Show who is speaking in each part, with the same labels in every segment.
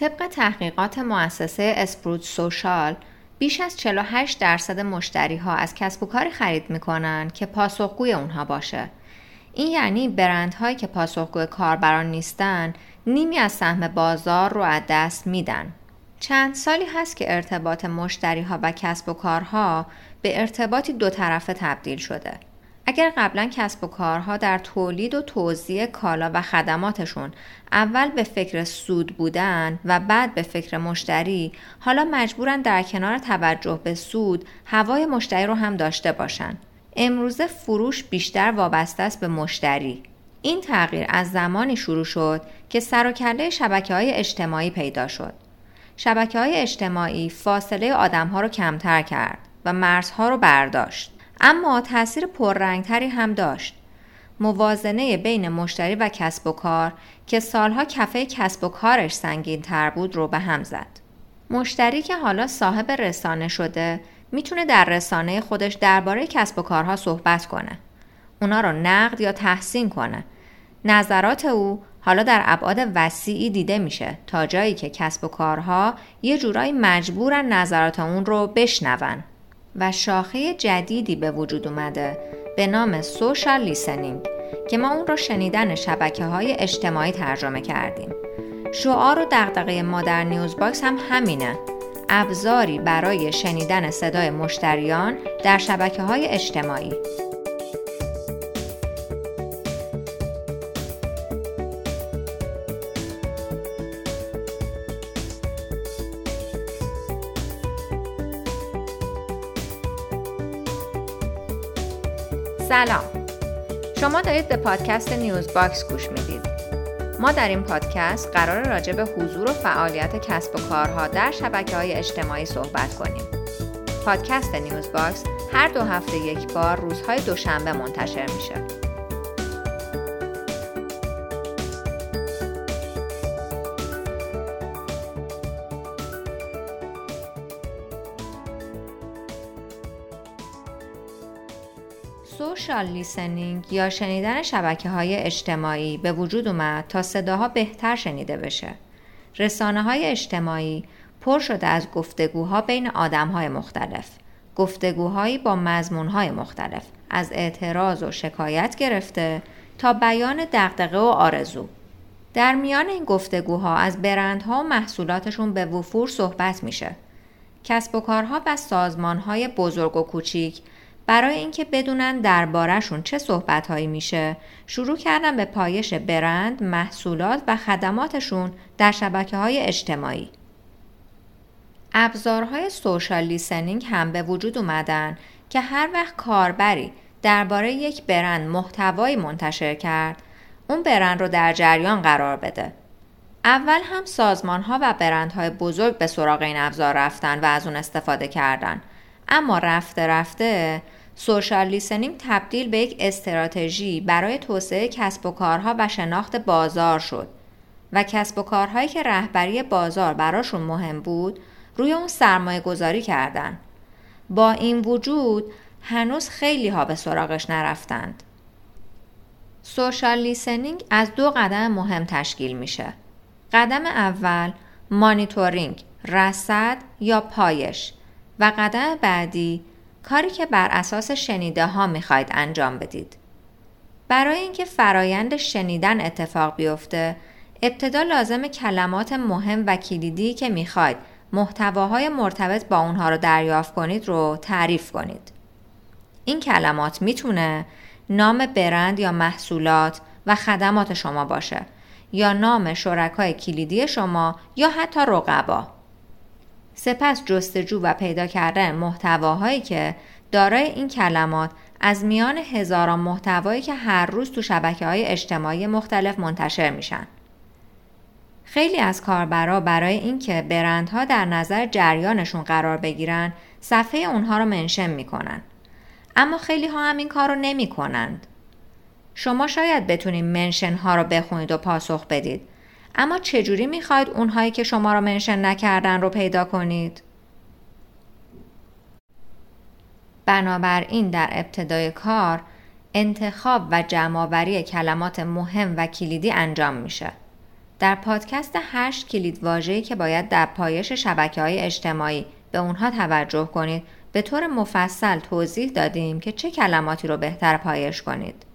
Speaker 1: طبق تحقیقات مؤسسه اسپروت سوشال بیش از 48 درصد مشتری ها از کسب و کاری خرید می‌کنن که پاسخگوی اونها باشه. این یعنی برندهایی که پاسخگوی کاربران نیستن نیمی از سهم بازار رو از دست میدن. چند سالی هست که ارتباط مشتری ها و کسب و کارها به ارتباطی دو طرفه تبدیل شده. اگر قبلا کسب و کارها در تولید و توزیع کالا و خدماتشون اول به فکر سود بودن و بعد به فکر مشتری حالا مجبورن در کنار توجه به سود هوای مشتری رو هم داشته باشن. امروزه فروش بیشتر وابسته است به مشتری. این تغییر از زمانی شروع شد که سر و کله شبکه های اجتماعی پیدا شد. شبکه های اجتماعی فاصله آدم ها رو کمتر کرد و مرزها رو برداشت. اما تاثیر پررنگتری هم داشت. موازنه بین مشتری و کسب و کار که سالها کفه کسب و کارش سنگین تر بود رو به هم زد. مشتری که حالا صاحب رسانه شده می‌تونه در رسانه خودش درباره کسب و کارها صحبت کنه. اونا رو نقد یا تحسین کنه. نظرات او حالا در ابعاد وسیعی دیده میشه تا جایی که کسب و کارها یه جورایی مجبورن نظرات اون رو بشنون. و شاخه جدیدی به وجود اومده به نام social listening که ما اون رو شنیدن شبکه های اجتماعی ترجمه کردیم. شعار و دغدغه ما در نیوز باکس هم همینه. ابزاری برای شنیدن صدای مشتریان در شبکه های اجتماعی. سلام. شما دارید به پادکست نیوز باکس گوش می‌دید. ما در این پادکست قراره راجع به حضور و فعالیت کسب و کارها در شبکه های اجتماعی صحبت کنیم. پادکست نیوز باکس هر دو هفته یک بار روزهای دوشنبه منتشر میشه. سوشال لیسنینگ یا شنیدن شبکه های اجتماعی به وجود اومد تا صداها بهتر شنیده بشه. رسانه های اجتماعی پر شده از گفتگوها بین آدم های مختلف. گفتگوهایی با مضمون های مختلف از اعتراض و شکایت گرفته تا بیان دقدقه و آرزو. در میان این گفتگوها از برندها و محصولاتشون به وفور صحبت میشه. کسب و کارها و سازمانهای بزرگ و کوچیک برای اینکه بدونن دربارهشون چه صحبتهایی میشه شروع کردن به پایش برند، محصولات و خدماتشون در شبکه های اجتماعی. ابزارهای سوشال لیسنینگ هم به وجود اومدن که هر وقت کاربری درباره یک برند محتوایی منتشر کرد اون برند رو در جریان قرار بده. اول هم سازمان ها و برندهای بزرگ به سراغ این ابزار رفتن و از اون استفاده کردن. اما رفته رفته سوشال لیسنینگ تبدیل به یک استراتژی برای توسعه کسب و کارها و شناخت بازار شد و کسب و کارهایی که رهبری بازار براشون مهم بود روی اون سرمایه گذاری کردن. با این وجود هنوز خیلی ها به سراغش نرفتند. سوشال لیسنینگ از دو قدم مهم تشکیل میشه. قدم اول مانیتورینگ، رصد یا پایش و قدم بعدی کاری که بر اساس شنیده ها می‌خواید انجام بدید. برای اینکه فرایند شنیدن اتفاق بیفته، ابتدا لازم کلمات مهم و کلیدی که می‌خواید محتواهای مرتبط با اونها رو دریافت کنید رو تعریف کنید. این کلمات می‌تونه نام برند یا محصولات و خدمات شما باشه یا نام شرکای کلیدی شما یا حتی رقبا. سپس جستجو و پیدا کردن محتواهایی که دارای این کلمات از میان هزاران محتوایی که هر روز تو شبکه های اجتماعی مختلف منتشر میشن. خیلی از کاربرا برای اینکه برندها در نظر جریانشون قرار بگیرن صفحه اونها رو منشن می‌کنن. اما خیلی ها هم این کار رو نمی کنند. شما شاید بتونید منشن ها رو بخونید و پاسخ بدید اما چجوری می‌خواید اونهایی که شما را منشن نکردن رو پیدا کنید؟ بنابراین در ابتدای کار انتخاب و جمعآوری کلمات مهم و کلیدی انجام میشه. در پادکست هشت کلید واژه‌ای که باید در پایش شبکه های اجتماعی به اونها توجه کنید به طور مفصل توضیح دادیم که چه کلماتی رو بهتر پایش کنید.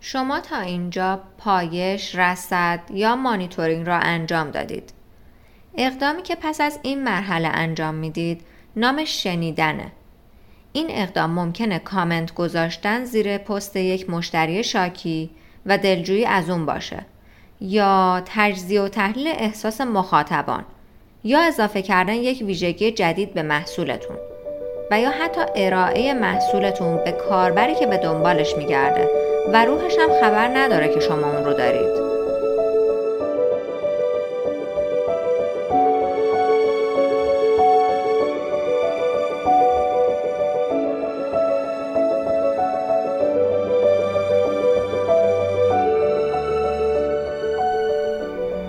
Speaker 1: شما تا اینجا پایش، رصد یا مانیتورینگ را انجام دادید. اقدامی که پس از این مرحله انجام می‌دید نامش شنیدنه. این اقدام ممکنه کامنت گذاشتن زیر پست یک مشتری شاکی و دلجویی از اون باشه یا تجزیه و تحلیل احساس مخاطبان یا اضافه کردن یک ویژگی جدید به محصولتون و یا حتی ارائه محصولتون به کاربری که به دنبالش میگرده و روحش هم خبر نداره که شما اون رو دارید.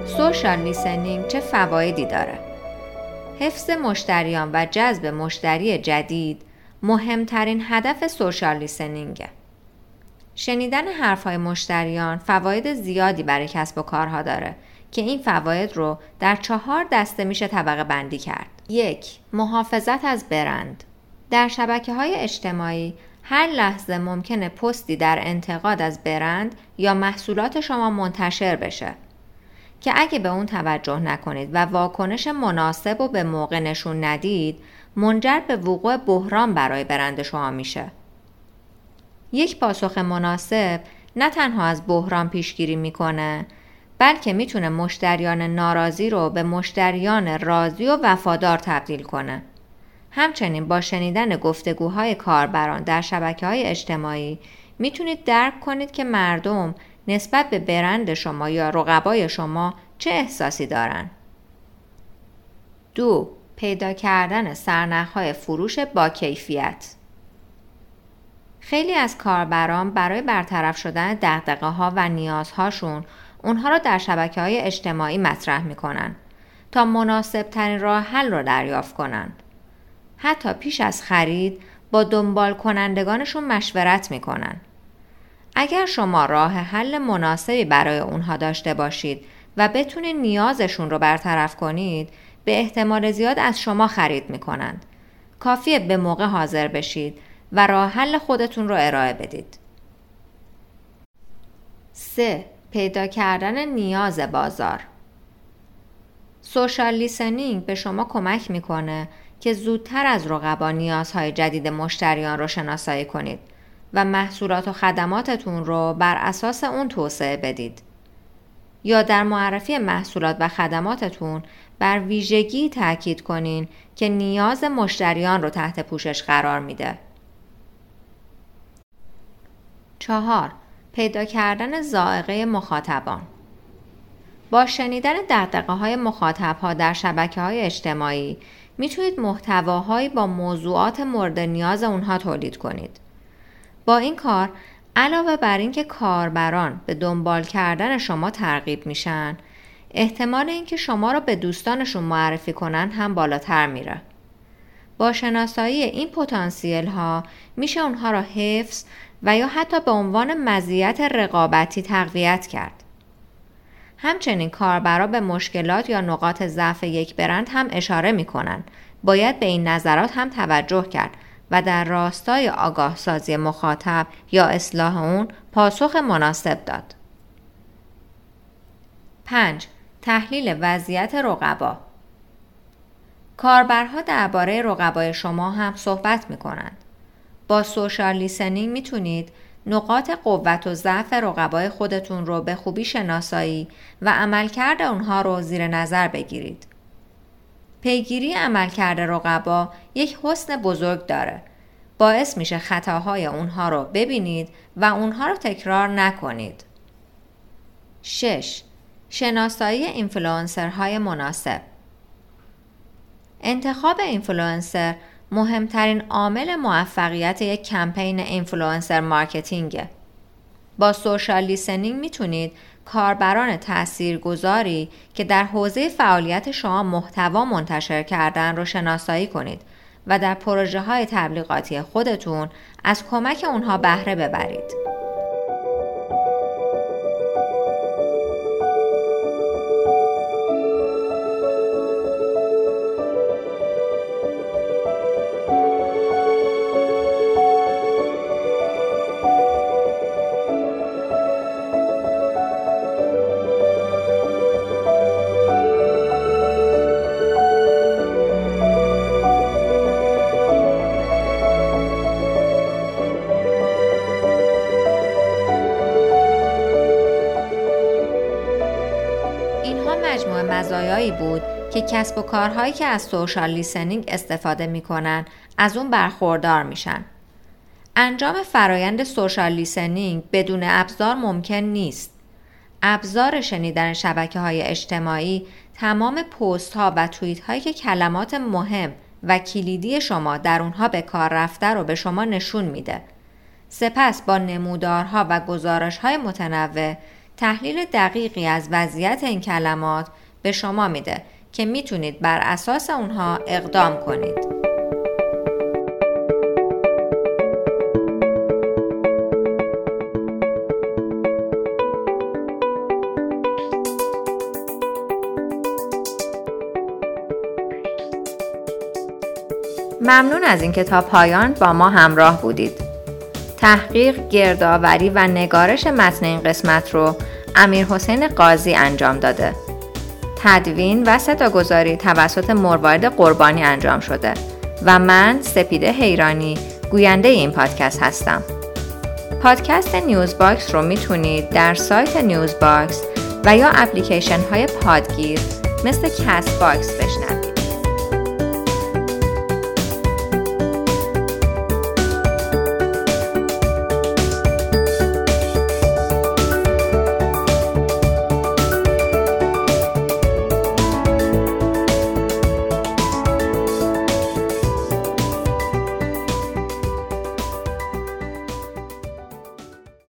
Speaker 1: سوشال لیسنینگ چه فوایدی داره؟ حفظ مشتریان و جذب مشتری جدید مهمترین هدف سوشال لیسنینگه. شنیدن حرفهای مشتریان فواید زیادی برای کسب و کارها داره که این فواید رو در چهار دسته میشه طبقه بندی کرد. یک، محافظت از برند. در شبکه های اجتماعی هر لحظه ممکنه پستی در انتقاد از برند یا محصولات شما منتشر بشه که اگه به اون توجه نکنید و واکنش مناسب و به موقع نشون ندید منجر به وقوع بحران برای برند شما میشه. یک پاسخ مناسب نه تنها از بحران پیشگیری می‌کنه بلکه می‌تونه مشتریان ناراضی رو به مشتریان راضی و وفادار تبدیل کنه. همچنین با شنیدن گفتگوهای کاربران در شبکه های اجتماعی می‌تونید درک کنید که مردم نسبت به برند شما یا رقبای شما چه احساسی دارن؟ دو پیدا کردن سرنخهای فروش با کیفیت خیلی از کاربران برای برطرف شدن دقدقه ها و نیازهاشون اونها را در شبکه های اجتماعی مطرح می‌کنن تا مناسب ترین راه حل رو دریافت کنند. حتی پیش از خرید با دنبال کنندگانشون مشورت می‌کنن. اگر شما راه حل مناسبی برای اونها داشته باشید و بتونید نیازشون رو برطرف کنید به احتمال زیاد از شما خرید می‌کنند. کافیه به موقع حاضر بشید و راه حل خودتون رو ارائه بدید. 3. پیدا کردن نیاز بازار سوشال لیسنینگ به شما کمک می‌کنه که زودتر از رقبا نیازهای جدید مشتریان رو شناسایی کنید و محصولات و خدماتتون رو بر اساس اون توسعه بدید. یا در معرفی محصولات و خدماتتون بر ویژگی تاکید کنین که نیاز مشتریان رو تحت پوشش قرار میده. چهار پیدا کردن زائقه مخاطبان با شنیدن دقدقه های مخاطب ها در شبکه های اجتماعی می‌تونید محتواهایی با موضوعات مورد نیاز اونها تولید کنید. با این کار علاوه بر اینکه کاربران به دنبال کردن شما ترغیب میشن احتمال اینکه شما را به دوستانشون معرفی کنن هم بالاتر میره. با شناسایی این پتانسیل ها میشه اونها را حفظ و یا حتی به عنوان مزیت رقابتی تقویت کرد. همچنین کاربرا به مشکلات یا نقاط ضعف یک برند هم اشاره می باید به این نظرات هم توجه کرد و در راستای آگاه سازی مخاطب یا اصلاح اون پاسخ مناسب داد. 5. تحلیل وضعیت رقبا کاربرها درباره رقبای شما هم صحبت می کنند. با سوشال لیسنینگ می‌تونید نقاط قوت و ضعف رقبای خودتون رو به خوبی شناسایی و عملکرد اونها رو زیر نظر بگیرید. پیگیری عملکرد رقبا یک حسن بزرگ داره. باعث میشه خطاهای اونها رو ببینید و اونها رو تکرار نکنید. 6. شناسایی اینفلوئنسرهای مناسب انتخاب اینفلوئنسر مهمترین عامل موفقیت یک کمپین influencer marketing ه. با social listening می‌تونید کاربران تاثیرگذاری که در حوزه فعالیت شما محتوا منتشر کردن رو شناسایی کنید و در پروژه های تبلیغاتی خودتون از کمک اونها بهره ببرید. که کسب و کارهایی که از social listening استفاده می‌کنن از اون برخوردار میشن. انجام فرایند social listening بدون ابزار ممکن نیست. ابزار شنیدن شبکه های اجتماعی تمام پست ها و توییت هایی که کلمات مهم و کلیدی شما در اونها به کار رفته رو به شما نشون میده. سپس با نمودارها و گزارش های متنوع تحلیل دقیقی از وضعیت این کلمات به شما میده که می‌تونید بر اساس اونها اقدام کنید. ممنون از اینکه تا پایان با ما همراه بودید. تحقیق، گردآوری و نگارش متن این قسمت رو امیر حسین قاضی انجام داده. تدوین و صداگذاری توسط مروارد قربانی انجام شده و من سپیده حیرانی گوینده این پادکست هستم. پادکست نیوز باکس رو می‌تونید در سایت نیوز باکس و یا اپلیکیشن های پادگیر مثل Castbox بشنوید.